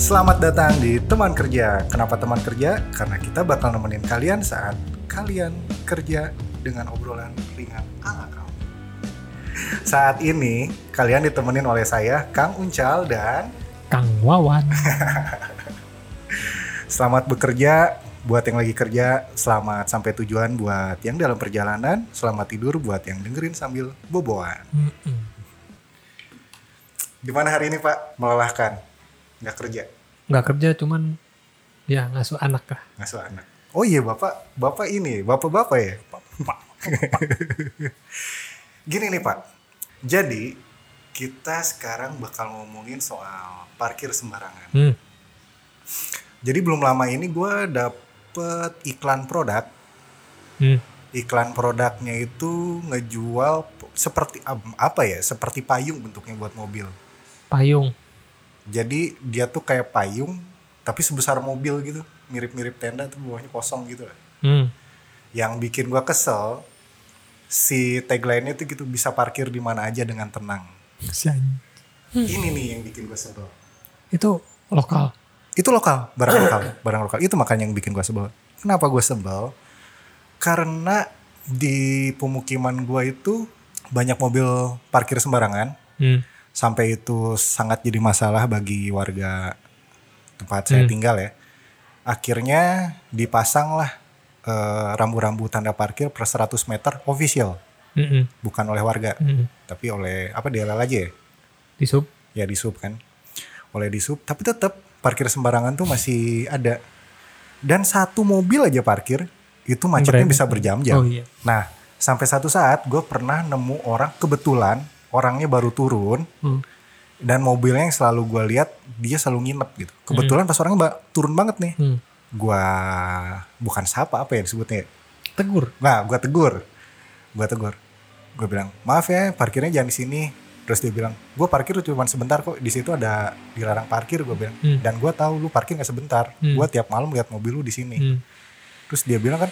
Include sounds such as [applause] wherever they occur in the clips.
Selamat datang di Teman Kerja. Kenapa teman kerja? Karena kita bakal nemenin kalian saat kalian kerja dengan obrolan ringan ala kamu. Saat ini kalian ditemenin oleh saya Kang Uncal dan Kang Wawan. [laughs] selamat bekerja buat yang lagi kerja, selamat sampai tujuan buat yang dalam perjalanan, selamat tidur buat yang dengerin sambil boboan. Mm-mm. Gimana hari ini Pak? Melelahkan? Nggak kerja? Nggak kerja cuman ya ngasuh anak kah. ngasuh anak. Oh iya bapak, bapak ini, bapak-bapak ya. [laughs] Gini nih pak, jadi kita sekarang bakal ngomongin soal parkir sembarangan. Hmm. Jadi belum lama ini gue dapet iklan produk. Hmm. Iklan produknya itu ngejual seperti apa ya? Seperti payung bentuknya buat mobil. Payung. Jadi dia tuh kayak payung tapi sebesar mobil gitu, mirip-mirip tenda tuh bawahnya kosong gitu. Hmm. yang bikin gua kesel si tagline-nya tuh gitu bisa parkir di mana aja dengan tenang. Ini nih yang bikin gua sebel. Itu lokal. Itu lokal, barang lokal, barang lokal. Itu makanya yang bikin gua sebel. Kenapa gua sebel? Karena di pemukiman gua itu banyak mobil parkir sembarangan Hmm. sampai itu sangat jadi masalah bagi warga tempat saya Hmm. tinggal ya. Akhirnya dipasanglah eh, rambu-rambu tanda parkir per 100 meter official. Mm-mm. bukan oleh warga Mm. tapi oleh apa DLL aja ya Di sub. ya di sub kan oleh di sub tapi tetap parkir sembarangan tuh masih ada dan satu mobil aja parkir itu macetnya bisa berjam-jam Oh iya. nah sampai satu saat gue pernah nemu orang kebetulan orangnya baru turun Hmm. dan mobilnya yang selalu gue lihat dia selalu nginep gitu kebetulan pas orangnya ba- turun banget nih Hmm. gue bukan sapa apa ya disebutnya ya? Tegur. Nah, gue tegur. Gue tegur. Gue bilang, maaf ya, parkirnya jangan di sini. Terus dia bilang, gue parkir cuma sebentar kok. Di situ ada dilarang parkir, gue bilang. Hmm. Dan gue tahu lu parkir nggak sebentar. Hmm. Gue tiap malam lihat mobil lu di sini. Hmm. Terus dia bilang kan,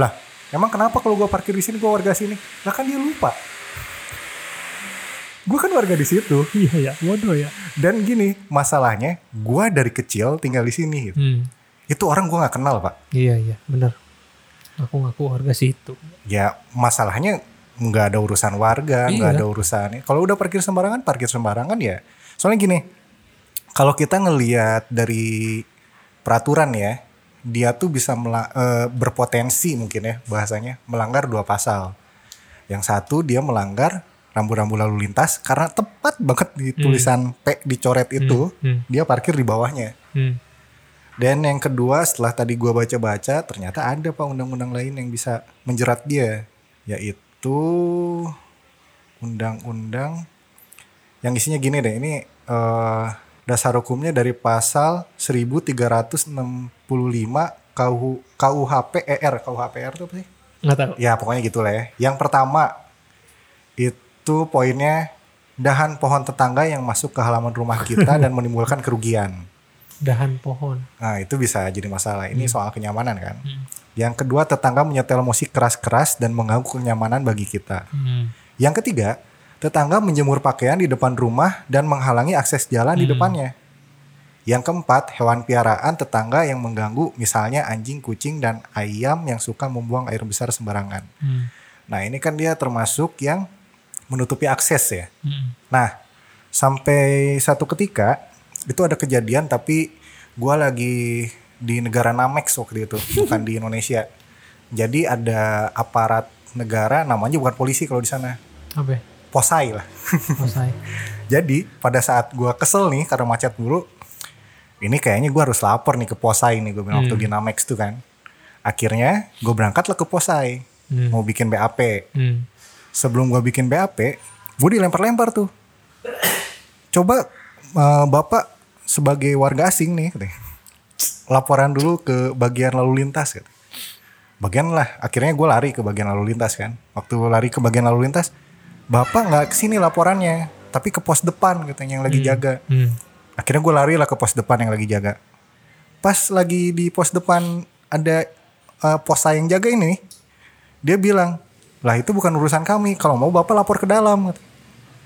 lah, emang kenapa kalau gue parkir di sini gue warga sini? Lah kan dia lupa. Gue kan warga di situ. Iya ya. Waduh ya. Dan gini, masalahnya, gue dari kecil tinggal di sini. Gitu. Hmm. Itu orang gue nggak kenal pak. Iya iya. Bener. Aku ngaku warga situ. ya masalahnya nggak ada urusan warga, nggak Iya. ada urusan. Kalau udah parkir sembarangan, parkir sembarangan ya. Soalnya gini, kalau kita ngelihat dari peraturan ya, dia tuh bisa mela- eh, berpotensi mungkin ya bahasanya melanggar dua pasal. Yang satu dia melanggar rambu-rambu lalu lintas karena tepat banget di tulisan P dicoret itu, Hmm. dia parkir di bawahnya. Hmm. Dan yang kedua setelah tadi gua baca-baca ternyata ada pak undang-undang lain yang bisa menjerat dia yaitu undang-undang yang isinya gini deh ini eh, dasar hukumnya dari pasal 1365 KU, KUHP ER KUHP ER itu apa sih? Nggak tahu. Ya pokoknya gitulah ya. Yang pertama itu poinnya dahan pohon tetangga yang masuk ke halaman rumah kita [laughs] dan menimbulkan kerugian. Dahan pohon. Nah itu bisa jadi masalah. Ini soal kenyamanan kan. Hmm. Yang kedua tetangga menyetel musik keras-keras dan mengganggu kenyamanan bagi kita. Hmm. Yang ketiga tetangga menjemur pakaian di depan rumah dan menghalangi akses jalan di Hmm. depannya. Yang keempat hewan piaraan tetangga yang mengganggu misalnya anjing, kucing dan ayam yang suka membuang air besar sembarangan. Hmm. Nah ini kan dia termasuk yang menutupi akses ya. Hmm. Nah, sampai satu ketika itu ada kejadian tapi gua lagi di negara Namex waktu itu, bukan di Indonesia. Jadi ada aparat negara namanya bukan polisi kalau di sana, Apa ya? posai lah. Selesai. [laughs] Jadi pada saat gua kesel nih karena macet dulu, ini kayaknya gua harus lapor nih ke posai nih gue bilang waktu di Namex tuh kan. Akhirnya gue berangkat lah ke posai, Hmm. mau bikin BAP. Hmm. sebelum gua bikin BAP, gue dilempar-lempar tuh. Coba eh, bapak sebagai warga asing nih, katanya, laporan dulu ke bagian lalu lintas. Gitu. Bagian lah, akhirnya gue lari ke bagian lalu lintas kan. Waktu lari ke bagian lalu lintas, bapak nggak ke sini laporannya, tapi ke pos depan katanya yang lagi jaga. Hmm. Akhirnya gue lari lah ke pos depan yang lagi jaga. Pas lagi di pos depan ada eh, pos saya yang jaga ini, Dia bilang, lah itu bukan urusan kami. Kalau mau bapak lapor ke dalam.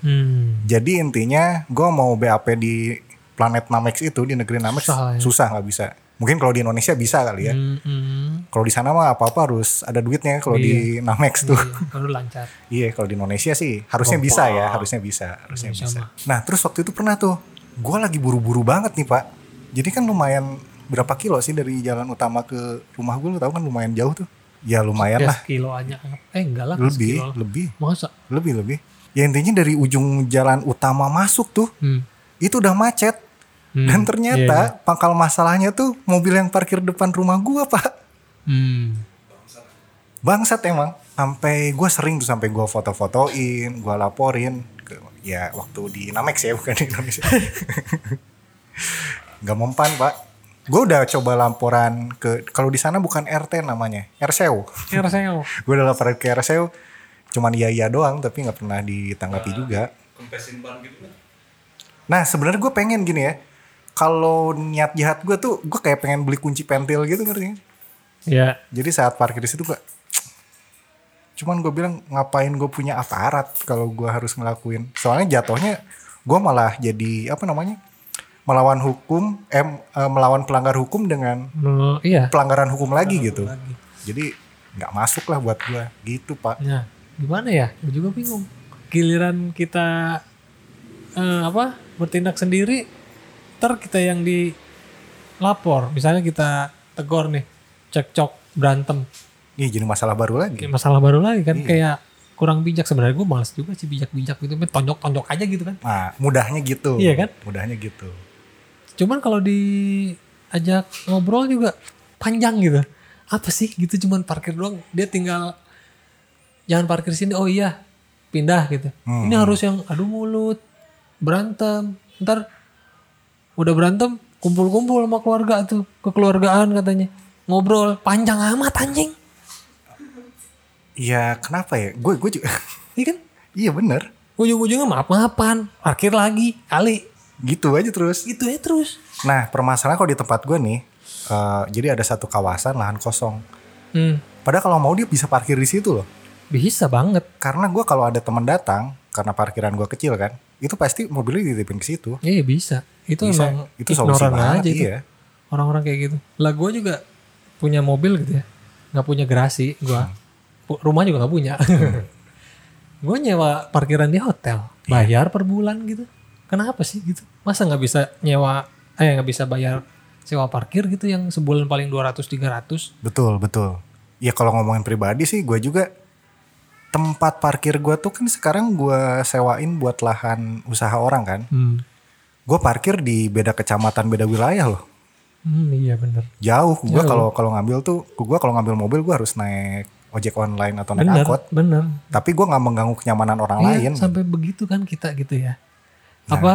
Hmm. Jadi intinya gue mau BAP di planet Namex itu di negeri Namex Susah ya. nggak bisa. Mungkin kalau di Indonesia bisa kali ya. Hmm, hmm. Kalau di sana mah apa-apa harus ada duitnya kalau di Namex tuh. Iya, kalau lancar. [laughs] Iya, kalau di Indonesia sih harusnya bisa ya, harusnya bisa, harusnya Indonesia bisa. Nah, terus waktu itu pernah tuh, gue lagi buru-buru banget nih pak. Jadi kan lumayan berapa kilo sih dari jalan utama ke rumah gue, lu tahu kan lumayan jauh tuh. Ya lumayan Ya lah, sekilo aja. Eh enggak lah. lebih, sekilo. lebih, Masa? lebih, lebih. Ya intinya dari ujung jalan utama masuk tuh, Hmm. itu udah macet. Hmm. Dan Iya, ternyata pangkal masalahnya tuh mobil yang parkir depan rumah gua pak. Hmm. Bangsat emang. Sampai gue sering tuh sampai gue foto-fotoin, gue laporin ke ya waktu di Namex ya bukan di Indonesia. [laughs] Gak mempan pak. Gue udah coba laporan ke kalau di sana bukan RT namanya, RSEO. RSEO. [laughs] gue udah laporan ke RSEO, cuman iya iya doang tapi nggak pernah ditanggapi juga. Kempesin ban gitu kan. Nah sebenarnya gue pengen gini ya. Kalau niat jahat gue tuh gue kayak pengen beli kunci pentil gitu ngerti? Ya. Jadi saat parkir di situ gue cuman gue bilang ngapain gue punya aparat kalau gue harus ngelakuin. Soalnya jatuhnya gue malah jadi apa namanya? melawan hukum eh eh, melawan pelanggar hukum dengan Oh, iya. pelanggaran hukum lagi gitu. Jadi nggak masuk lah buat gue gitu, Pak. Nah, gimana ya? Gue juga bingung. Giliran kita eh, apa bertindak sendiri, ntar kita yang dilapor. Misalnya kita tegur nih, cekcok berantem, Ih, jadi masalah baru lagi. Masalah baru lagi kan? Iya. Kayak kurang bijak sebenarnya gue males juga sih bijak-bijak gitu, tonjok-tonjok aja gitu kan. Nah, mudahnya gitu. Iya kan? Mudahnya gitu. Cuman kalau diajak ngobrol juga panjang gitu. Apa sih gitu cuman parkir doang. Dia tinggal jangan parkir sini. Oh iya, pindah gitu. Hmm. Ini harus yang adu mulut, berantem. Ntar udah berantem kumpul-kumpul sama keluarga tuh, kekeluargaan katanya. Ngobrol panjang amat anjing. Iya, kenapa ya? Gue gue juga [laughs] Iya kan? Iya bener. Ujung-ujungnya maaf-maafan, parkir lagi, kali. Gitu aja terus. Gitu ya terus. Nah, permasalahan kalau di tempat gue nih, eh, jadi ada satu kawasan lahan kosong. Hmm, Padahal kalau mau dia bisa parkir di situ loh. bisa banget. Karena gue kalau ada teman datang, karena parkiran gue kecil kan, itu pasti mobilnya dititipin ke situ. Iya bisa. Itu Bisa. emang Itu solusi banget, aja itu. iya. Orang-orang kayak gitu. Lah gue juga punya mobil gitu ya. Nggak punya gerasi gue. Hmm. Rumah juga nggak punya. [laughs] gue nyewa parkiran di hotel. Iya. Bayar per bulan gitu. Kenapa sih gitu? Masa nggak bisa nyewa, eh nggak bisa bayar sewa parkir gitu yang sebulan paling 200-300. Betul, betul. Ya kalau ngomongin pribadi sih, gue juga tempat parkir gue tuh kan sekarang gue sewain buat lahan usaha orang kan. Hmm. Gue parkir di beda kecamatan, beda wilayah loh. Hmm, iya bener. Jauh. Gue kalau kalau ngambil tuh, gue kalau ngambil mobil gue harus naik ojek online atau naik Bener, angkot. bener. Tapi gue nggak mengganggu kenyamanan orang Iya, lain. sampai begitu kan kita gitu ya. Nah. Apa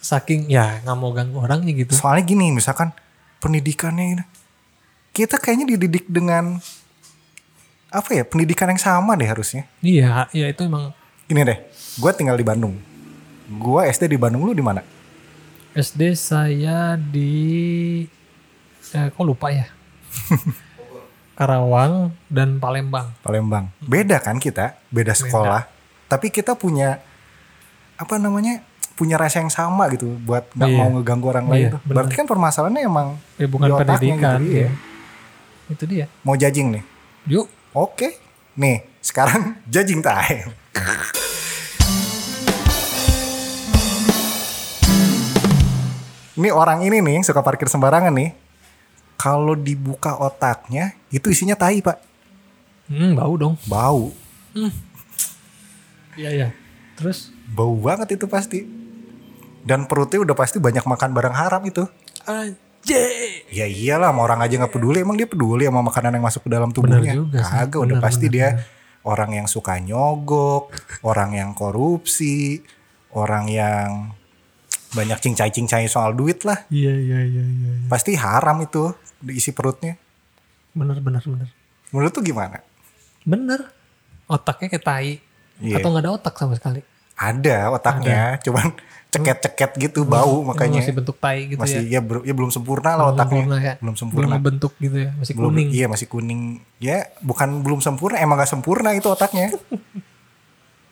saking ya nggak mau ganggu orangnya gitu. Soalnya gini, misalkan pendidikannya ini, kita kayaknya dididik dengan apa ya pendidikan yang sama deh harusnya. Iya, ya itu emang Gini deh, gue tinggal di Bandung. Gue SD di Bandung, lu di mana? SD saya di eh, kok lupa ya. [laughs] Karawang dan Palembang. Palembang. Beda kan kita, beda sekolah. Tapi kita punya apa namanya? Punya rasa yang sama gitu buat nggak Iya. mau ngeganggu orang Iya, lain tuh. benar. Berarti kan permasalahannya emang Ya bukan otaknya pendidikan. gitu, iya. ya. Itu dia. Mau judging nih. Yuk, Oke. Nih, sekarang [laughs] judging time. Ini orang ini nih suka parkir sembarangan nih. Kalau dibuka otaknya itu isinya tai pak, hmm, bau dong. bau, Iya ya. Terus bau banget itu pasti. Dan perutnya udah pasti banyak makan barang haram itu. Anjay. Ya iyalah, sama orang aja nggak peduli. Emang dia peduli sama makanan yang masuk ke dalam tubuhnya? juga sih. Kagak, udah pasti bener, dia orang yang suka nyogok, orang yang korupsi, orang yang banyak cincai-cincai soal duit lah. Iya iya iya iya. Pasti haram itu diisi perutnya. Bener bener bener. Menurut tuh gimana? Bener. Otaknya kayak tai. Iya. Atau nggak ada otak sama sekali. Ada otaknya, cuman ceket-ceket gitu bau makanya. masih bentuk tai gitu masih ya. ya, ya belum sempurna lah Belum otaknya. sempurna ya. Belum Belum sempurna. membentuk gitu ya, masih Belum- kuning. Iya masih kuning. Ya bukan belum sempurna, emang gak sempurna itu otaknya. [laughs]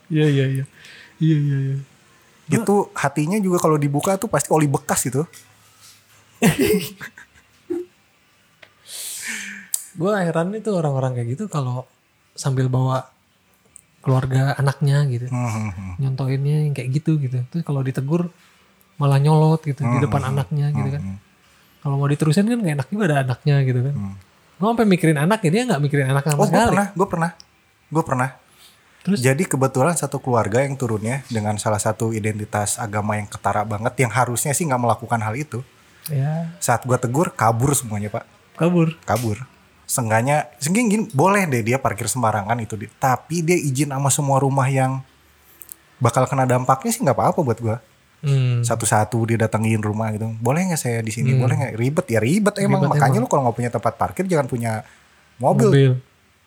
Iya iya iya. Iya iya iya. itu hatinya juga kalau dibuka tuh pasti oli bekas [laughs] itu. Gue heran itu orang-orang kayak gitu kalau sambil bawa keluarga anaknya gitu. Hmm, hmm, hmm. Nyontoinnya yang kayak gitu gitu. Terus kalau ditegur malah nyolot gitu di depan Hmm, anaknya gitu kan. Kalau mau diterusin kan gak enak juga ada anaknya gitu kan. Gue sampai mikirin anaknya dia nggak mikirin anak sama Hmm. Oh gue sekali. pernah, gue pernah, gue pernah. Terus? Jadi kebetulan satu keluarga yang turunnya dengan salah satu identitas agama yang ketara banget, yang harusnya sih nggak melakukan hal itu. Ya Saat gue tegur, kabur semuanya pak, kabur. kabur. Sengganya, sengging gini, boleh deh dia parkir sembarangan itu, di- tapi dia izin sama semua rumah yang bakal kena dampaknya sih nggak apa-apa buat gue. Hmm. Satu-satu dia datengin rumah gitu, boleh nggak saya di sini, boleh nggak ribet ya ribet emang. Ribet Makanya lu kalau nggak punya tempat parkir jangan punya mobil, Mobil.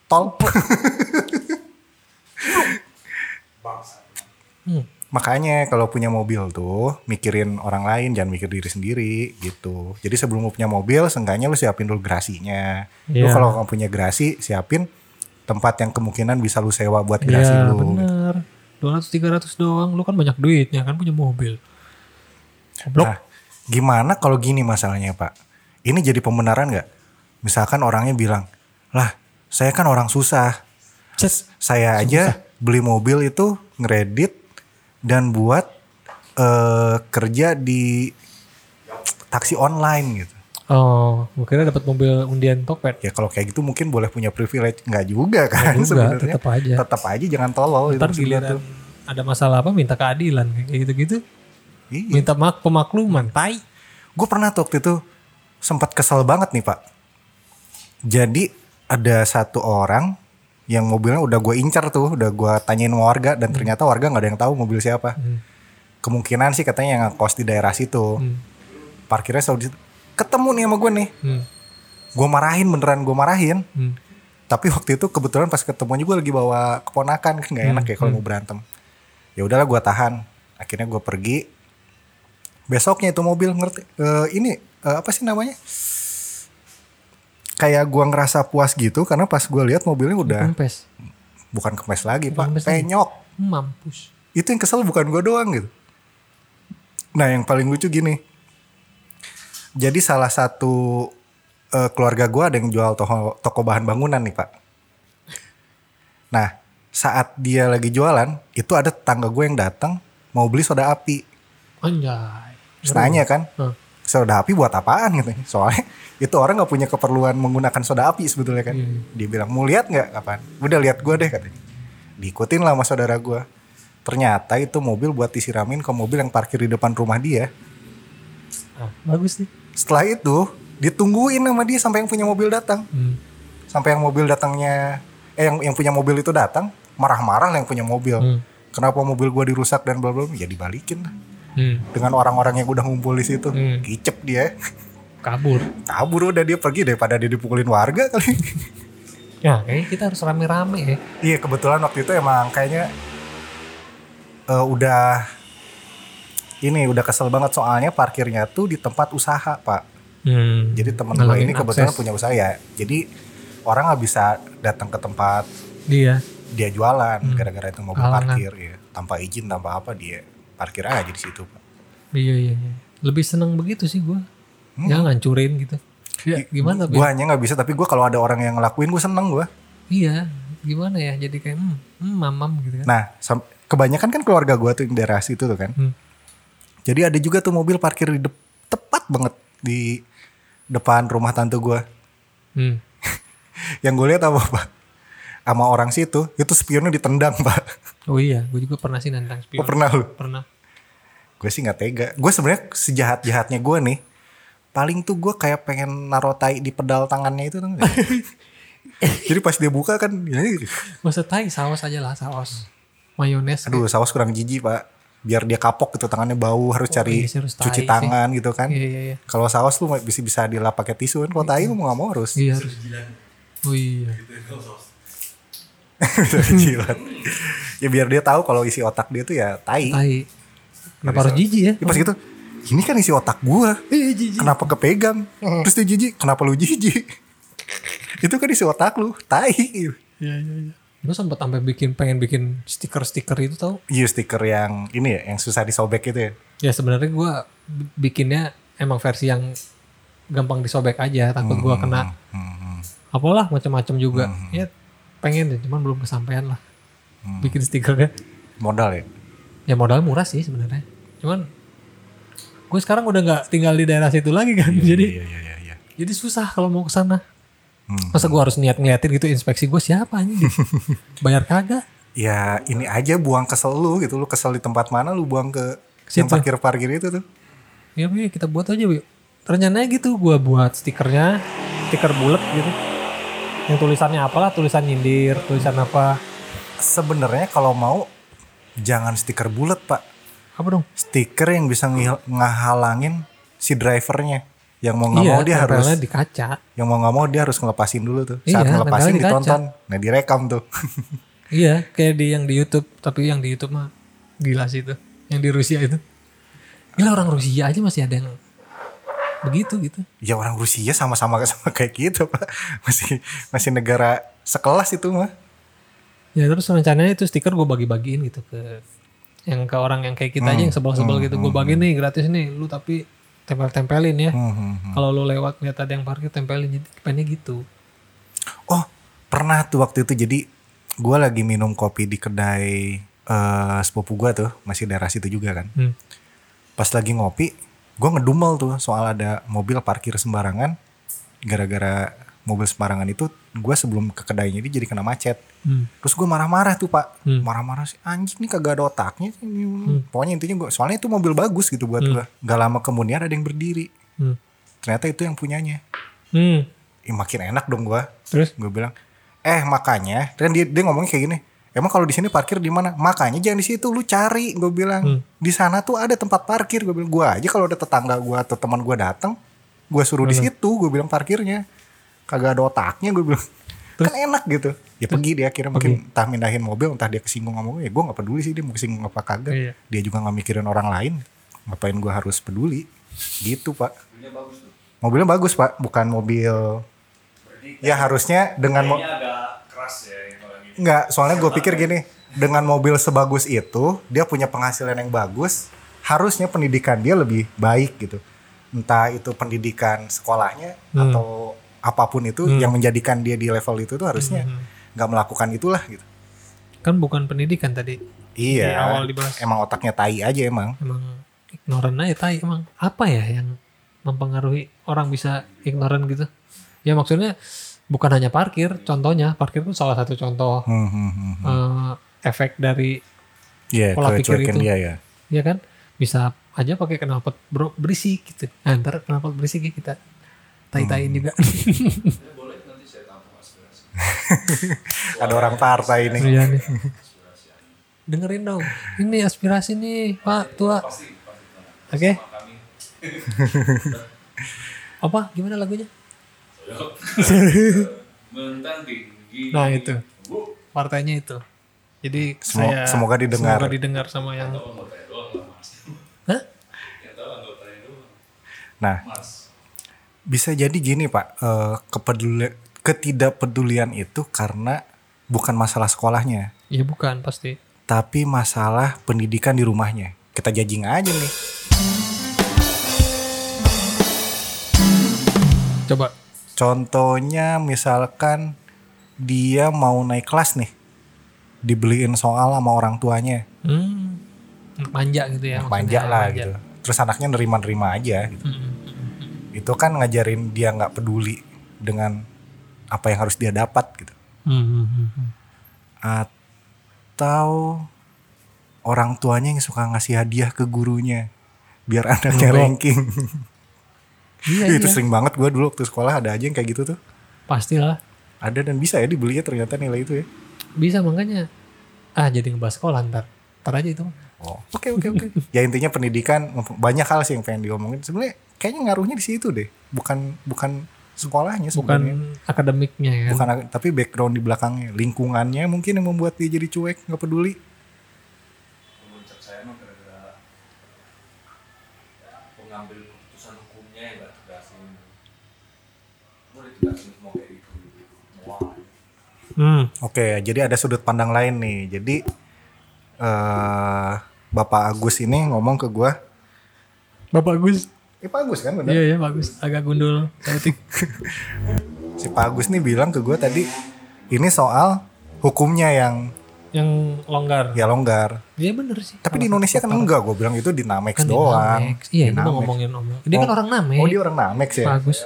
tol. [laughs] Hmm. Makanya kalau punya mobil tuh mikirin orang lain jangan mikir diri sendiri gitu. Jadi sebelum lu punya mobil, seenggaknya lu siapin dulu gerasinya. Lu Iya. kalau nggak punya gerasi, siapin tempat yang kemungkinan bisa lu sewa buat gerasi Iya lu. bener. 200-300 doang. Lu kan banyak duitnya kan punya mobil. Goblok. Nah, gimana kalau gini masalahnya Pak? Ini jadi pembenaran nggak? Misalkan orangnya bilang, lah saya kan orang susah. Cet. Saya aja beli mobil itu ngeredit dan buat eh, kerja di taksi online gitu. Oh, kira dapat mobil undian Tokped. Ya kalau kayak gitu mungkin boleh punya privilege nggak juga kan sebenarnya. tetap aja. Tetap aja jangan tolol itu Ntar gua giliran tuh. ada masalah apa minta keadilan kayak gitu-gitu. Iya. Minta mak pemakluman, tai. Gue pernah tuh waktu itu sempat kesel banget nih pak. Jadi ada satu orang yang mobilnya udah gue incar tuh, udah gue tanyain warga dan ternyata warga nggak ada yang tahu mobil siapa. Hmm. Kemungkinan sih katanya yang ngekos di daerah situ. Hmm. Parkirnya selalu di. Ketemu nih sama gue nih. Hmm. Gue marahin beneran gue marahin. Hmm. Tapi waktu itu kebetulan pas ketemu juga lagi bawa keponakan kan nggak enak ya kalau mau berantem. Ya udahlah gue tahan. Akhirnya gue pergi. Besoknya itu mobil ngerti eh, ini eh, apa sih namanya? Kayak gua ngerasa puas gitu karena pas gue lihat mobilnya udah Kempes. bukan kempes lagi Bukan pak, kempes penyok. Mampus. Itu yang kesel bukan gue doang gitu. Nah yang paling lucu gini. Jadi salah satu eh, keluarga gue ada yang jual toko, toko bahan bangunan nih pak. Nah saat dia lagi jualan itu ada tetangga gue yang datang mau beli soda api. Anjay. Terus nanya kan, Hah. Soda api buat apaan gitu. Soalnya itu orang nggak punya keperluan menggunakan soda api sebetulnya kan. Hmm. Dia bilang mau lihat nggak kapan? Udah lihat gue deh katanya. Diikutin lah sama saudara gue. Ternyata itu mobil buat disiramin ke mobil yang parkir di depan rumah dia. Ah, bagus nih. Setelah itu ditungguin sama dia sampai yang punya mobil datang. Hmm. Sampai yang mobil datangnya, eh yang yang punya mobil itu datang marah-marah lah yang punya mobil. Hmm. Kenapa mobil gue dirusak dan bla bla bla? ya dibalikin lah. Hmm. Dengan orang-orang yang udah ngumpul di situ. Hmm. Kicep dia. Kabur. kabur udah dia pergi daripada dia dipukulin warga kali. [laughs] Ya, kayaknya kita harus rame-rame ya. iya kebetulan waktu itu emang kayaknya eh, udah ini udah kesel banget soalnya parkirnya tuh di tempat usaha pak. Hmm. Jadi temen gue ini kebetulan akses. punya usaha ya. Jadi orang nggak bisa datang ke tempat Dia. dia jualan gara-gara itu mobil Hmm. Halangan. parkir ya. Tanpa izin tanpa apa dia parkir aja di situ. Pak. Iya, iya, iya. Lebih seneng begitu sih gue. Ya ngancurin gitu. Ya, gimana? Gue hanya nggak bisa tapi gue kalau ada orang yang ngelakuin gue seneng gue. Iya, gimana ya? Jadi kayak hmm, hmm mamam gitu kan. Nah kebanyakan kan keluarga gue tuh yang daerah situ tuh kan. Hmm. Jadi ada juga tuh mobil parkir di tepat banget di depan rumah tante gue. Hmm. [laughs] Yang gue lihat apa pak? Sama orang situ itu spionnya ditendang pak. Oh iya, gue juga pernah sih nantang spion. Oh pernah lu? Pernah. Gue sih nggak tega. Gue sebenarnya sejahat jahatnya gue nih. Paling tuh gue kayak pengen naro tai di pedal tangannya itu tuh. [laughs] Jadi pas dia buka kan, ya, Masa tai saus aja lah saus. Mayones. aduh saus kurang jijik pak. Biar dia kapok gitu tangannya bau harus cari iya harus cuci tai sih. tangan gitu kan. Iya iya iya. Kalau saus lu bisa bisa dilap pakai tisu kan. Kalau tai lu mau nggak mau harus. Iya harus. Oh iya. [laughs] Beda jilat. ya biar dia tahu kalau isi otak dia tuh ya tai. Tai. Kenapa harus jijik ya? Ya pas gitu, ini kan isi otak gua. Iya jijik. Kenapa kepegang? Terus dia jijik, kenapa lu jijik? [laughs] itu kan isi otak lu, tai. Iya iya iya. Gue sempet sampai bikin pengen bikin stiker-stiker itu tau. Iya stiker yang ini ya, yang susah disobek itu ya. Ya sebenarnya gue bikinnya emang versi yang gampang disobek aja. Takut gue kena Hmm, apalah macam-macam juga. Ya pengen deh, cuman belum kesampaian lah. Bikin stikernya. modal ya. Ya modal murah sih sebenarnya. Cuman gue sekarang udah nggak tinggal di daerah situ lagi kan. jadi Iya iya iya. iya. jadi susah kalau mau ke sana. Hmm. Masa gue harus niat ngeliatin gitu inspeksi gue siapa anjing? [laughs] Bayar kagak? Ya ini aja buang kesel lu gitu, lu kesel di tempat mana lu buang ke yang Situ. parkir parkir itu tuh. Ya kita buat aja Bu. Rencananya gitu gue buat stikernya, stiker bulat gitu. Yang tulisannya apalah, tulisan nyindir, tulisan apa. Sebenarnya kalau mau jangan stiker bulat pak, Apa dong? stiker yang bisa ngehalangin si drivernya. Yang mau nggak iya, mau dia harus, di kaca. yang mau nggak mau dia harus ngelepasin dulu tuh. Iya, Saat ngelepasin tempelnya di ditonton, nah direkam tuh. [laughs] Iya, kayak di yang di YouTube, tapi yang di YouTube mah gila sih itu. Yang di Rusia itu. Gila orang Rusia aja masih ada yang begitu gitu. ya orang Rusia sama-sama [laughs] sama kayak gitu pak, masih masih negara sekelas itu mah. Ya terus rencananya itu stiker gue bagi-bagiin gitu ke yang ke orang yang kayak kita aja yang sebel-sebel gitu. Gue bagi nih gratis nih, lu tapi tempel-tempelin ya. Hmm, hmm, hmm. Kalau lu lewat lihat ada yang parkir tempelin jadi pengennya gitu. Oh pernah tuh waktu itu jadi gue lagi minum kopi di kedai eh sepupu gue tuh masih daerah situ juga kan. Hmm. Pas lagi ngopi gue ngedumel tuh soal ada mobil parkir sembarangan. Gara-gara mobil sembarangan itu gue sebelum ke kedainya dia jadi kena macet. Hmm. Terus gue marah-marah tuh pak, Hmm. marah-marah sih anjing nih kagak ada otaknya. Pokoknya intinya gue, soalnya itu mobil bagus gitu buat gue. Gak lama kemudian ada yang berdiri. Hmm. Ternyata itu yang punyanya. Hmm. Ih, makin enak dong gue. Terus Gue bilang, eh makanya, dan dia dia ngomongnya kayak gini. Emang kalau di sini parkir di mana? Makanya jangan di situ, lu cari. Gue bilang, Hmm. di sana tuh ada tempat parkir. Gue bilang, gue aja kalau ada tetangga gue atau teman gue datang, gue suruh di situ. Gue bilang parkirnya, kagak ada otaknya. Gue bilang, kan enak gitu. Ya pergi dia akhirnya mungkin entah mindahin mobil, entah dia kesinggung ngomong, ya gue nggak peduli sih dia mau kesinggung apa kagak. Iya. Dia juga nggak mikirin orang lain. Ngapain gue harus peduli? Gitu pak. Mobilnya bagus pak, bukan mobil. Ya harusnya dengan mo- Enggak, soalnya gue pikir gini, dengan mobil sebagus itu, dia punya penghasilan yang bagus, harusnya pendidikan dia lebih baik gitu. Entah itu pendidikan sekolahnya Hmm. atau apa pun itu yang menjadikan dia di level itu tuh harusnya Hmm. nggak melakukan itulah gitu. kan bukan pendidikan tadi. Di Iya, awal dibahas. emang otaknya tai aja emang. Emang ignoran aja tai emang. Apa ya yang mempengaruhi orang bisa ignoran gitu? Ya maksudnya bukan hanya parkir, contohnya parkir itu salah satu contoh Hmm, hmm, hmm, hmm. eh, efek dari Iya, Pola pikir itu. dia ya. ya kan bisa aja pakai knalpot bro berisik gitu. Nah, ntar knalpot berisik ya kita tai-tain juga. [laughs] Ada orang partai ini. Iya nih. Dengerin dong. Ini aspirasi nih, Pak Tua. Oke. [laughs] Apa? Gimana lagunya? [laughs] Mentang tinggi. Nah itu. Partainya itu. Jadi Semo- saya semoga didengar. Semoga didengar sama yang Hah? Nah, bisa jadi gini Pak, eh, kepeduli- ketidakpedulian itu karena bukan masalah sekolahnya, Ya bukan pasti. tapi masalah pendidikan di rumahnya. Kita jajing aja nih. Coba. Contohnya misalkan dia mau naik kelas nih, dibeliin soal sama orang tuanya, Hmm. Manja gitu ya. maksudnya, manja lah manja. gitu. Terus anaknya nerima-nerima aja. Gitu. Hmm. Itu kan ngajarin dia nggak peduli dengan apa yang harus dia dapat gitu. Hmm, hmm, hmm, hmm. atau orang tuanya yang suka ngasih hadiah ke gurunya biar anaknya ranking. Iya, itu iya. sering banget gue dulu waktu sekolah ada aja yang kayak gitu tuh. Pastilah. Ada dan bisa ya dibelinya ternyata nilai itu ya. Bisa makanya. Ah jadi ngebahas sekolah ntar. Ntar aja itu. Oh, oke oke oke. [laughs] ya intinya pendidikan banyak hal sih yang pengen diomongin. Sebenarnya kayaknya ngaruhnya di situ deh. Bukan bukan sekolahnya bukan sebenarnya. akademiknya ya. Bukan, tapi background di belakangnya, lingkungannya mungkin yang membuat dia jadi cuek, nggak peduli. Memuncak saya mah gara-gara ya, pengambil keputusan hukumnya yang gak tegasin. Gue ditegasin semua kayak gitu. Wah, Hmm. Oke, jadi ada sudut pandang lain nih. Jadi eh Bapak Agus ini ngomong ke gua, Bapak Gus. eh Pak Agus kan bener? Iya iya bagus. Agak gundul. Cantik. [laughs] Si Pak Agus nih bilang ke gua tadi, ini soal hukumnya yang Yang longgar. ya longgar. Iya bener sih. Tapi di Indonesia kan enggak, gue bilang itu di Namex kan di doang. Namex. Iya Di itu mau Namex. ngomongin om. Dia kan Oh. orang Namex. Oh dia orang Namex ya? Bagus.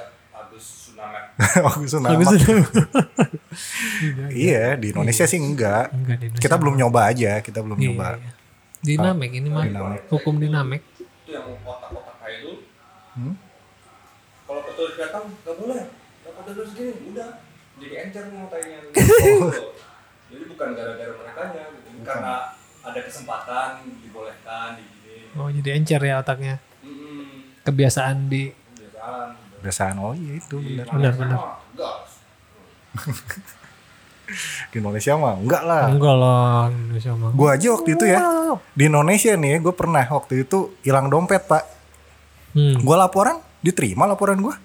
Agus. Agus Sunamak. Bagus. Iya, di Indonesia sih enggak. Enggak di Indonesia. Kita belum nyoba aja, kita belum Iya, nyoba. iya. Di Namek ini mah hukum di Namek. Itu yang otak-otak kayak itu. Hmm? Kalau petugas datang gak boleh. Gak pada terus gini, udah. Jadi encer mau tanya. [laughs] Jadi bukan gara-gara mereka gitu. Karena ada kesempatan dibolehkan di gini. Oh jadi encer ya otaknya. Hmm, Kebiasaan di kebiasaan. Kebiasaan, oh iya itu bener. Benar, benar. Gas. [laughs] Di Indonesia mah enggak lah. enggak lah Indonesia mah. Gue aja waktu itu ya, di Indonesia nih, gue pernah waktu itu hilang dompet pak. Hmm. Gue laporan, diterima laporan gue.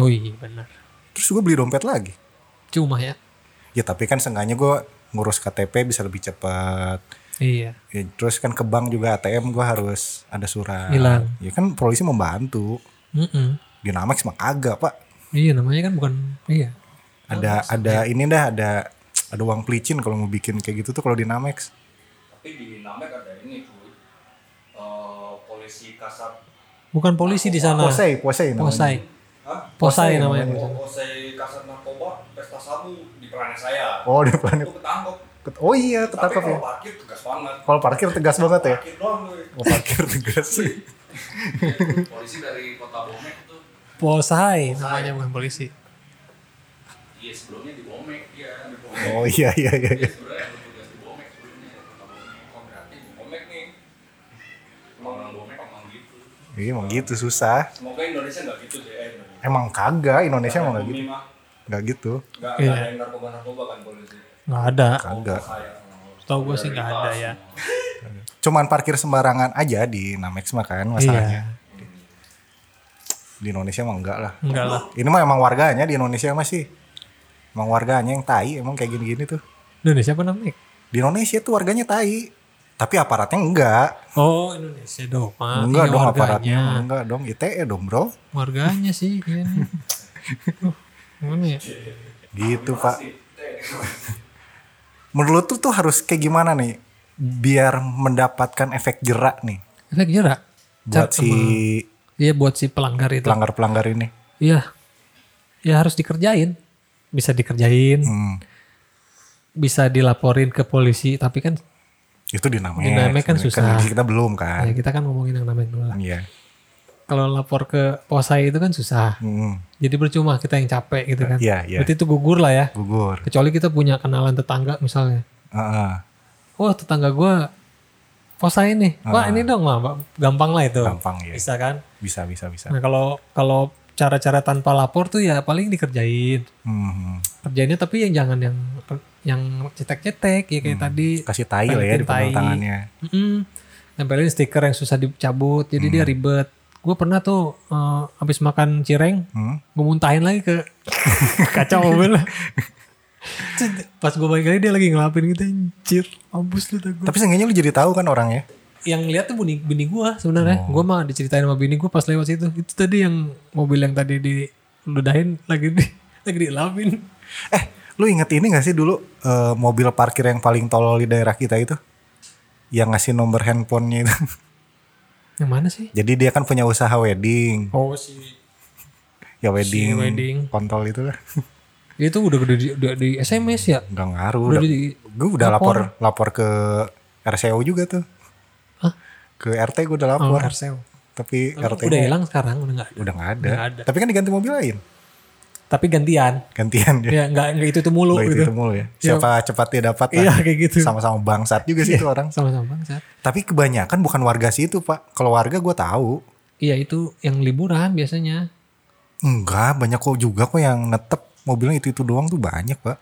Oh iya benar. Terus gue beli dompet lagi. Cuma ya. Ya tapi kan seenggaknya gue ngurus KTP bisa lebih cepat. Iya. Ya, terus kan ke bank juga ATM gue harus ada surat. Hilang. Ya kan polisi membantu. Mm-mm. Di Namex mah agak pak. Iya namanya kan bukan iya. Ada ada ini dah ada ada uang pelicin kalau mau bikin kayak gitu tuh kalau di Namex. Tapi di Namek ada ini cuy. Eh, polisi kasat. Bukan polisi di sana. Posei, posei namanya. Posai. Hah? Posai Posai namanya. namanya. Polisi kasat narkoba pesta sabu di perannya saya. Oh di planet. Itu ketangkep. Oh iya Tapi ketangkep ya. kalau parkir tegas banget. Kalau parkir tegas banget ya. Parkir doang tuh. Oh parkir tegas. Polisi dari kota Bomek itu. Posai namanya bukan polisi. Iya sebelumnya di Bomek dia. Di Bomek. Oh iya iya iya. Dia sebenarnya bertugas di Bomek sebelumnya kota Bomek. Oh berarti di Bomek nih. Emang orang Bomek emang gitu. Iya emang gitu susah. Semoga Indonesia nggak gitu deh. Eh. Emang kagak Indonesia emang gak Bumi gitu. mah Gak gitu. nggak Iya. nggak ada yang narkoba narkoba kan polisi. Nggak ada. Kagak. Saya. Tahu gue sih nggak ada ya. Cuman parkir sembarangan aja di Namex mah kan masalahnya. Iya. Di Indonesia emang enggak lah. Enggak lah. Ini mah emang warganya di Indonesia masih. Emang warganya yang tai emang kayak gini-gini tuh. Indonesia apa Namek? Di Indonesia tuh warganya tai. Tapi aparatnya enggak. Oh Indonesia dong. enggak Iya, dong warganya. aparatnya. Enggak dong. ITE dong bro. Warganya sih. Kan. Uh, [laughs] Gimana ya? Gitu pak. Menurut tuh tuh harus kayak gimana nih? Biar mendapatkan efek jerak nih. Efek jerak. Buat Car- si Iya buat si pelanggar itu. pelanggar-pelanggar ini. Iya. Ya harus dikerjain. Bisa dikerjain. Hmm. Bisa dilaporin ke polisi. Tapi kan Itu di Namex. Di Namex kan susah. Kita belum kan. ya kita kan ngomongin yang namanya dulu lah. Iya. Kalau lapor ke posai itu kan susah. Hmm. Jadi percuma kita yang capek gitu kan. Iya, iya. Berarti itu gugur lah ya. Gugur. Kecuali kita punya kenalan tetangga misalnya. Heeh. Wah tetangga gua posai nih. Wah ini dong mah. Gampang lah itu. Gampang ya. Bisa kan. Bisa bisa bisa. Nah kalau kalau cara-cara tanpa lapor tuh ya paling dikerjain. Hmm. Kerjainnya tapi yang jangan yang yang cetek-cetek ya kayak tadi. Kasih tai lah ya di tangannya. Mm-mm. Nempelin stiker yang susah dicabut, jadi Hmm. dia ribet. Gue pernah tuh eh, habis makan cireng, Hmm. gue muntahin lagi ke [laughs] kaca mobil. [laughs] Pas gue balik lagi dia lagi ngelapin gitu anjir, mampus lu gue. Tapi seenggaknya lu jadi tahu kan orangnya. Yang lihat tuh bini, bini gue sebenarnya. Oh. Gue mah diceritain sama bini gue pas lewat situ. Itu tadi yang mobil yang tadi diludahin lagi di [laughs] lagi dilapin. Eh, lu inget ini gak sih dulu eh, mobil parkir yang paling tolol di daerah kita itu? Yang ngasih nomor handphonenya itu. [laughs] Yang mana sih? Jadi dia kan punya usaha wedding. Oh si Ya wedding. wedding. Kontol itu lah. [laughs] itu udah udah di, udah di SMS ya. Gak ngaruh. Udah Udah, di gue udah lapor. lapor ke RCO juga tuh. Hah? Ke RT gue udah Oh, lapor. RCO. Tapi RT Udah hilang sekarang udah nggak ada. udah nggak ada. Ada. Tapi kan diganti mobil lain. Tapi gantian. Gantian dia. Ya nggak nggak itu itu mulu gitu. itu mulu ya. Siapa cepat dia dapat lah. Iya kayak gitu. Sama-sama bangsat juga sih itu orang. Sama-sama bangsat. Tapi kebanyakan bukan warga situ pak. Kalau warga gue tahu. Iya itu yang liburan biasanya. Enggak, banyak kok juga kok yang netep mobilnya itu-itu doang tuh banyak, Pak.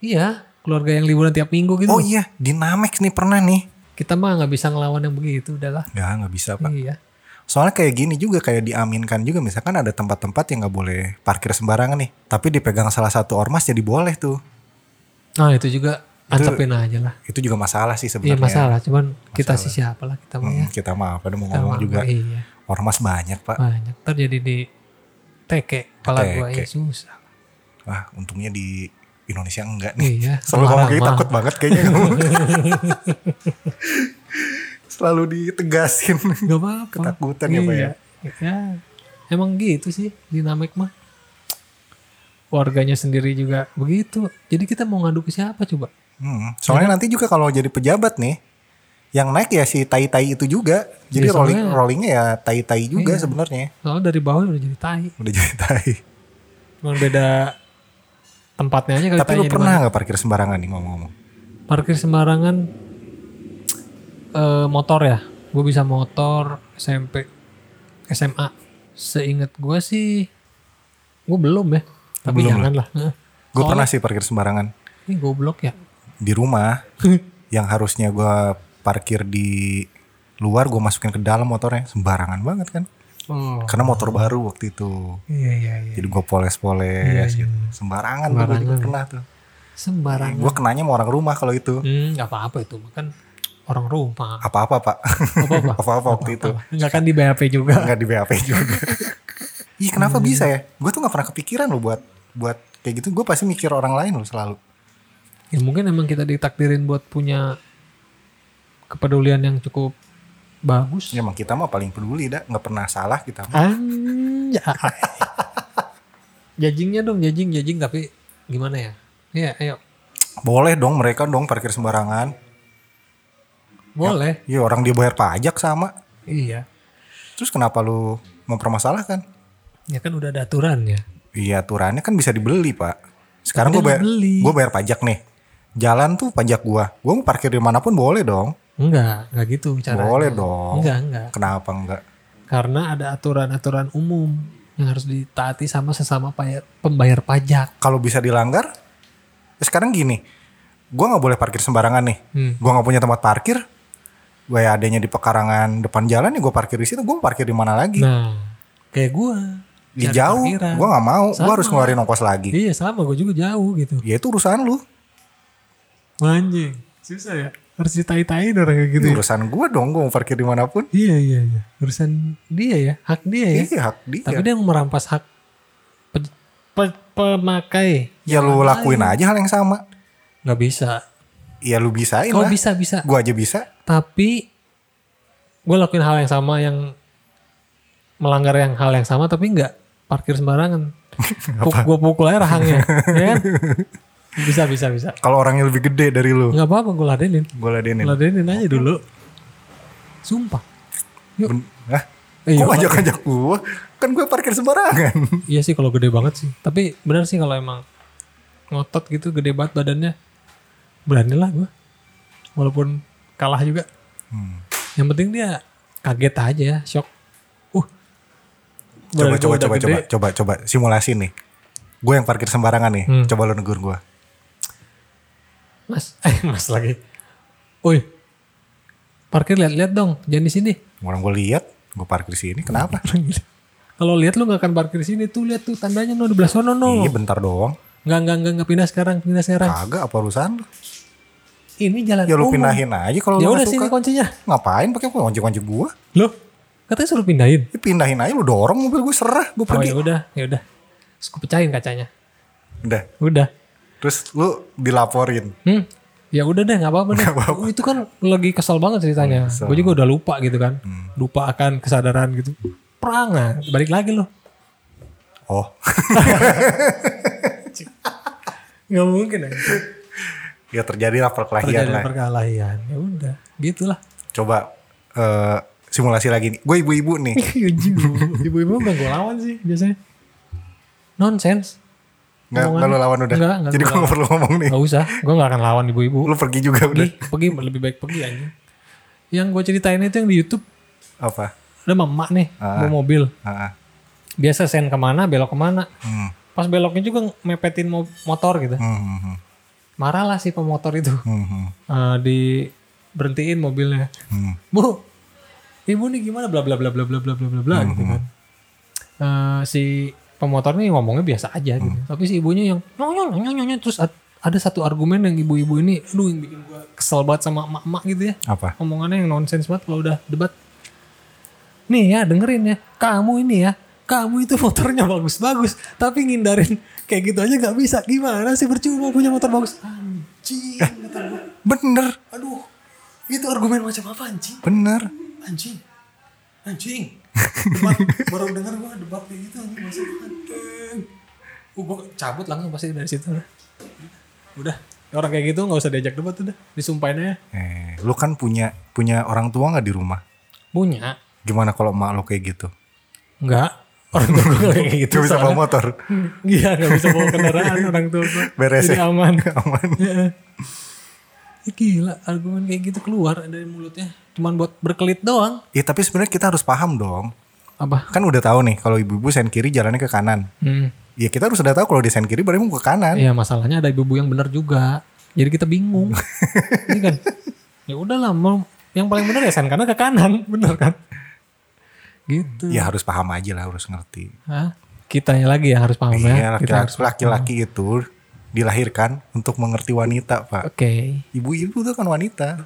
Iya, keluarga yang liburan tiap minggu gitu. Oh iya, Dinamex nih pernah nih. Kita mah nggak bisa ngelawan yang begitu, udahlah. Ya nggak bisa, Pak. Iya. Soalnya kayak gini juga kayak diaminkan juga misalkan ada tempat-tempat yang nggak boleh parkir sembarangan nih. Tapi dipegang salah satu ormas jadi boleh tuh. Nah itu juga antepin aja lah. Itu juga masalah sih Iya sebenarnya. masalah, cuman kita sih siapa lah kita mah ya. Hmm, kita mah apa mau ngomong juga. Iya, Ormas banyak, Pak. banyak. Ntar jadi di teke kepala gua ya susah. Wah, untungnya di Indonesia enggak nih. Iya. Selalu ngomong kayak takut banget kayaknya. [laughs] Selalu ditegasin. Gak apa-apa. Ketakutan ya, Pak, ya? Ya, emang gitu sih dinamik mah. Warganya sendiri juga begitu. Jadi kita mau ngadu ke siapa coba? Hmm, Soalnya nanti juga kalau jadi pejabat nih, yang naik ya si tai-tai itu juga. Jadi Iya, rolling rollingnya ya tai-tai juga Iya. sebenarnya. Soalnya dari bawah udah jadi tai. Udah jadi tai. Cuman beda tempatnya aja kali Tapi lu pernah nggak parkir sembarangan nih ngomong-ngomong? parkir sembarangan eh, motor ya? Gue bisa motor SMP, SMA. Seingat gue sih, gue belum ya. Tapi Belum jangan lah. Heeh. Gue pernah sih parkir sembarangan Ini goblok ya. di rumah. [laughs] yang harusnya gua parkir di luar gue masukin ke dalam motornya sembarangan banget kan. Oh. Karena motor baru waktu itu. Iya iya iya. Jadi gue poles-poles gitu. Sembarangan, tuh gue juga Sembarangan. pernah tuh. Sembarangan. Gue kenanya sama orang rumah kalau itu. Hmm, nggak apa-apa itu kan orang rumah. Apa-apa pak. Apa-apa. [laughs] Apa-apa waktu itu. Nggak kan di BAP juga. Nggak di BAP juga. [laughs] Ih kenapa bisa ya? Gue tuh nggak pernah kepikiran loh buat buat kayak gitu. Gue pasti mikir orang lain loh selalu. Ya mungkin emang kita ditakdirin buat punya kepedulian yang cukup bagus. Ya emang kita mah paling peduli dah. Nggak pernah salah kita. mah. Anjay. [laughs] jajingnya dong, jajing, jajing tapi gimana ya? Iya, ayo. Boleh dong mereka dong parkir sembarangan. Boleh. Iya orang dia bayar pajak sama. Iya. Terus kenapa lu mempermasalahkan? Ya kan udah ada aturannya. Iya aturannya kan bisa dibeli pak. Sekarang gue bayar, gue bayar pajak nih. Jalan tuh pajak gua. Gua mau parkir di mana pun boleh dong. Enggak, enggak gitu caranya. Boleh dong. Enggak, enggak. Kenapa enggak? Karena ada aturan-aturan umum yang harus ditaati sama sesama payar- pembayar pajak. Kalau bisa dilanggar, ya sekarang gini. Gua nggak boleh parkir sembarangan nih. Hmm. Gua nggak punya tempat parkir. Gue adanya di pekarangan depan jalan ya gue parkir di situ. Gue parkir di mana lagi? Nah, kayak gua. di cari jauh. Gue nggak mau. Gue harus ngeluarin ongkos lagi. Iya sama, gue juga jauh gitu. Ya itu urusan lu. Anjing, susah ya. Harus ditai-tain orang kayak gitu. Itu ya. urusan gue dong. Gue mau parkir di mana pun. Iya iya iya. Urusan dia ya, hak dia ya. Iya hak dia. Tapi dia yang merampas hak pe- pe- pemakai. ya lu lakuin aja hal yang sama. Nggak bisa. Ya lu bisain Oh lah. bisa bisa. Gue aja bisa. Tapi gue lakuin hal yang sama yang melanggar yang hal yang sama tapi nggak parkir sembarangan. [laughs] gue pukul aja rahangnya, [laughs] ya kan? Bisa bisa bisa. Kalau orangnya lebih gede dari lu. Nggak apa-apa gue ladenin. Gue ladenin. Ladenin aja dulu. Sumpah. Yuk. Ben- Hah? Eh, Kok yuk. ngajak-ngajak gue? Kan gue parkir sembarangan. [laughs] Iya sih kalau gede banget sih. Tapi benar sih kalau emang ngotot gitu gede banget badannya. Beranilah gue. Walaupun kalah juga. Hmm. Yang penting dia kaget aja ya, shock. Uh. Coba coba gua coba gede. coba coba coba simulasi nih. Gue yang parkir sembarangan nih. Hmm. Coba lu negur gue. Mas, [laughs] eh mas lagi. Woi. Parkir lihat-lihat dong, jangan di sini. Orang gue lihat, gue parkir di sini. Kenapa? [laughs] Kalau lihat lu gak akan parkir di sini tuh lihat tuh tandanya no di belah sono no. Iya bentar doang. Enggak enggak enggak enggak pindah sekarang, pindah sekarang. Kagak apa urusan lu? Ini jalan Ya lu umum. pindahin aja kalau Ya lu udah sini kuncinya. Ngapain pakai kunci-kunci gue? Loh, katanya suruh pindahin. Ya pindahin aja lu dorong mobil gue serah. Gue Oh pergi. ya udah, ya udah. Terus gue pecahin kacanya. Udah. Udah. Terus lu dilaporin. Hmm. Ya udah deh, nggak apa-apa deh. Oh, itu kan lagi kesel banget ceritanya. Gue juga udah lupa gitu kan. Lupa akan kesadaran gitu. Perang nah, balik lagi loh. Oh. [laughs] Gak mungkin aja. ya terjadilah perkelahian Terjadi lah. perkelahian. Ya udah, gitulah. Coba eh, simulasi lagi nih. Gue ibu-ibu nih. [laughs] Ibu-ibu gak gue lawan sih biasanya. Nonsense. Nggak, nggak lu lawan udah. Nggak, nggak Jadi gua gue gak perlu ngomong nih. Gak usah, gue gak akan lawan ibu-ibu. Lu pergi juga udah. Pergi, pergi lebih baik pergi aja. Yang gue ceritain itu yang di YouTube Apa? ada mama nih Ah. bawa mobil Ah, biasa sen ke mana belok ke mana Hmm. pas beloknya juga mepetin mo- motor gitu Hmm, hmm, hmm. marah lah si pemotor itu Hmm, hmm, Eh, di berhentiin mobilnya hmm. bu ibu nih gimana bla bla bla bla bla bla bla bla bla gitu kan Eh, si pemotor nih ngomongnya biasa aja gitu. Tapi si ibunya yang nyong nyong nyong terus ad- ada satu argumen yang ibu-ibu ini aduh yang bikin gua kesel banget sama emak-emak gitu ya. Apa? omongannya yang nonsens banget kalau udah debat. Nih ya dengerin ya kamu ini ya kamu itu motornya bagus-bagus tapi ngindarin kayak gitu aja nggak bisa. Gimana sih percuma punya motor bagus? Anjing. [laughs] Bener, aduh itu argumen macam apa anjing? Bener. anjing anjing debat baru dengar gua debat kayak gitu anjing masih anjing uh, gua cabut langsung pasti dari situ udah udah orang kayak gitu nggak usah diajak debat udah disumpahin aja Eh, lu kan punya punya orang tua nggak di rumah? punya Gimana kalau emak lu kayak gitu? Enggak. Orang tua gue kayak gitu. Gak bisa bawa motor. Iya gak bisa bawa kendaraan orang tua gue. Beres Jadi ya? aman. [laughs] Aman. Iya. Ya, gila argumen kayak gitu keluar dari mulutnya. Cuman buat berkelit doang. Iya tapi sebenarnya kita harus paham dong. Apa? Kan udah tahu nih kalau ibu-ibu sen kiri jalannya ke kanan. Hmm. Ya kita harus udah tahu kalau di sen kiri berarti mau ke kanan. Iya masalahnya ada ibu yang benar juga. Jadi kita bingung. [laughs] Ini kan. Ya udahlah mau yang paling benar ya sen karena ke kanan, [laughs] bener kan? Gitu. Ya harus paham aja lah, harus ngerti. Hah? Kitanya lagi yang harus paham Iya, ya. Kita harus laki-laki laki-laki itu dilahirkan untuk mengerti wanita, Pak. Oke. Ibu-ibu tuh kan wanita.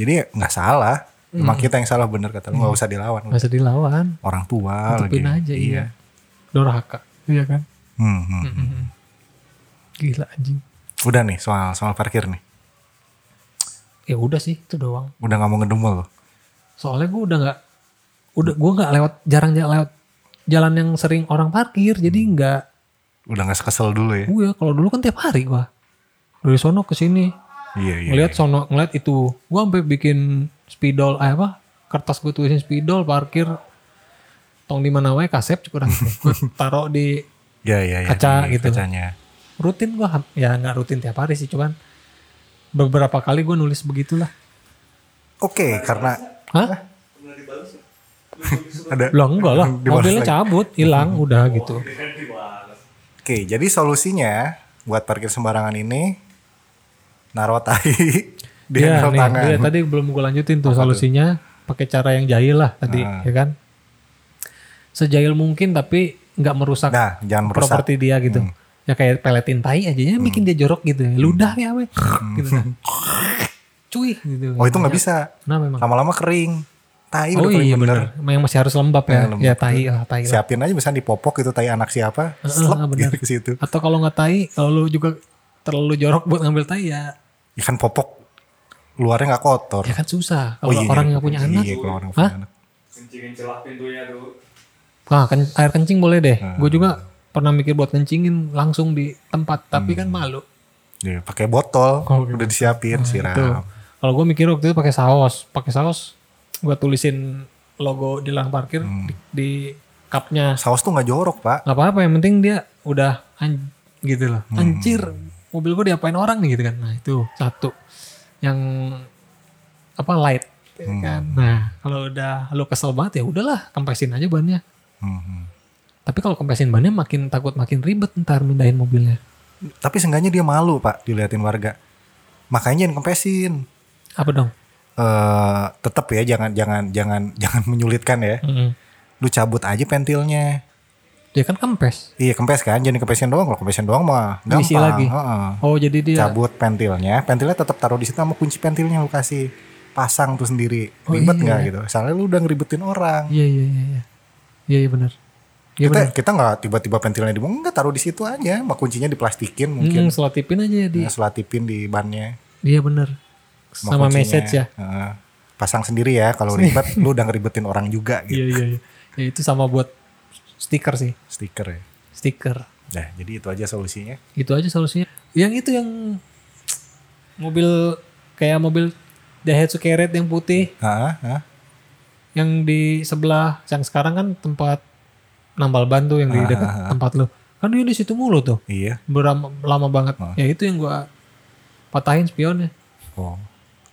Jadi nggak salah. Emang kita yang salah bener kata lu nggak usah dilawan. Gak usah dilawan. Orang tua Tutupin lagi. aja iya. Dorhaka. Iya kan? Hmm, hmm. Gila anjing. Udah nih soal soal parkir nih. Ya udah sih itu doang. Udah nggak mau ngedumel loh. Soalnya gue udah nggak udah gue nggak lewat jarang jarang lewat jalan yang sering orang parkir jadi nggak Udah nggak kesel dulu ya. gue kalau dulu kan tiap hari gue dari sono ke sini Iya iya. ngeliat sono ngeliat itu gue sampai bikin spidol eh apa kertas gue tulisin spidol parkir tong di mana wae kasep cukup gue [laughs] taruh di Iya iya. iya, Kaca di gitu. Kacanya. rutin gue ya nggak rutin tiap hari sih cuman beberapa kali gue nulis begitulah Oke, karena Hah? ada Lah enggak lah, [laughs] mobilnya lagi. cabut, hilang, [laughs] udah gitu. Oke, jadi solusinya buat parkir sembarangan ini naruh tai [laughs] di Iya handle nih, tangan. iya, tadi belum gue lanjutin tuh solusinya pakai cara yang jahil lah tadi, Ah. ya kan? Sejahil mungkin tapi nggak merusak Nah, jangan merusak. properti dia gitu. Ya kayak peletin tai aja ya bikin dia jorok gitu ya. Ludah ya we. gitu kan. [laughs] Cuy gitu. Oh, itu nggak bisa. Nah memang. Lama-lama kering. Tai Oh udah iya bener. bener. Yang masih harus lembab ya. Ya, lembab. Ya tai lah, tai lah. Siapin aja misalnya di popok itu tai anak siapa, Heeh, slep bener. gitu ke situ. Atau kalau nggak tai, kalau lu juga terlalu jorok buat ngambil tai ya Ya kan popok luarnya nggak kotor. ya kan susah. Kalau Oh iya, orang iya. yang punya Iya, anak. kalau orang punya anak. kencingin celah pintunya tuh Nah, kan, air kencing boleh deh. Hmm. Gue juga pernah mikir buat kencingin langsung di tempat, tapi kan Hmm. malu. Iya, pakai botol, Oh, gitu. udah disiapin siram. Tuh. Kalau gue mikir waktu itu pakai saus, pakai saus, gue tulisin logo di lang parkir Hmm. di, di cupnya. Saus tuh nggak jorok pak. Gak apa-apa, yang penting dia udah an gitu loh. Hmm. Anjir, mobil gue diapain orang nih gitu kan. Nah itu satu. Yang apa light ya Hmm. kan. Nah kalau udah lu kesel banget ya udahlah kempesin aja bannya. Hmm, hmm. Tapi kalau kempesin bannya makin takut makin ribet ntar mindahin mobilnya. Tapi seenggaknya dia malu pak diliatin warga. Makanya jangan kempesin. Apa dong? Eh tetap ya jangan jangan jangan [laughs] jangan menyulitkan ya. Mm-mm. Lu cabut aja pentilnya. Dia kan kempes. Iya kempes kan, jadi kempesin doang. Kalau kempesin doang mah gampang. Diisi lagi. Heeh. Oh jadi dia Cabut pentilnya, pentilnya tetap taruh di situ sama kunci pentilnya lu kasih pasang tuh sendiri. Oh, Ribet iya. nggak gitu? Soalnya lu udah ngeribetin orang. Iya iya iya iya. Iya iya benar. Iya kita benar. kita nggak tiba-tiba pentilnya dibuang, enggak taruh di situ aja, sama kuncinya diplastikin mungkin, Hmm, selotipin aja di. Nah, selatipin di bannya. Iya benar. Sama message ya. Pasang sendiri ya, kalau ribet [laughs] lu udah ngeribetin orang juga gitu. Iya iya iya. Ya itu sama buat stiker sih. Stiker ya. Stiker. Nah, jadi itu aja solusinya. Itu aja solusinya. Yang itu yang mobil kayak mobil Daihatsu Carrot yang putih Heeh, heeh. yang di sebelah yang sekarang kan tempat nambal ban tuh yang di dekat tempat lu. Kan dia di situ mulu tuh. Iya. Berama, lama banget. Ya itu yang gua patahin spionnya. Oh.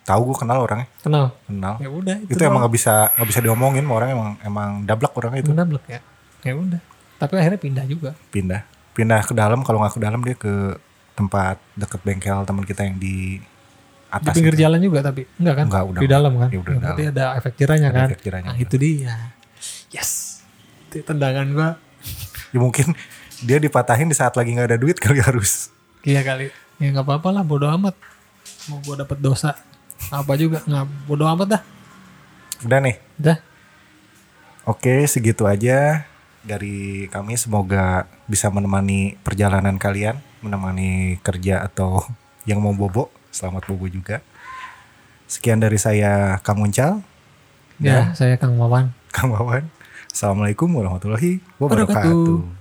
Tahu gue kenal orangnya, Kenal. kenal. Ya udah itu emang nggak bisa nggak bisa diomongin sama orang emang emang dablek orangnya itu. Mendablek ya. ya udah. Tapi akhirnya pindah juga. Pindah. Pindah ke dalam kalau nggak ke dalam dia ke tempat deket bengkel teman kita yang di di atas pinggir itu. jalan juga tapi? Enggak kan? Enggak, udah. di dalam kan? Ya, udah Ya, dalam. berarti ada efek jerahnya Ada kan? efek jerahnya, nah itu dia. Yes. Itu tendangan gua. Ya mungkin dia dipatahin di saat lagi nggak ada duit kali harus. Iya kali. Ya nggak apa-apa lah bodo amat. Mau gua dapet dosa apa juga nggak bodo amat dah udah nih udah Oke, segitu aja dari kami. Semoga bisa menemani perjalanan kalian, menemani kerja atau [laughs] yang mau bobo. Selamat bobo juga. Sekian dari saya, Kang Muncal, ya saya Kang Wawan Kang Wawan. Assalamualaikum warahmatullahi Wabarakatuh. wabarakatuh.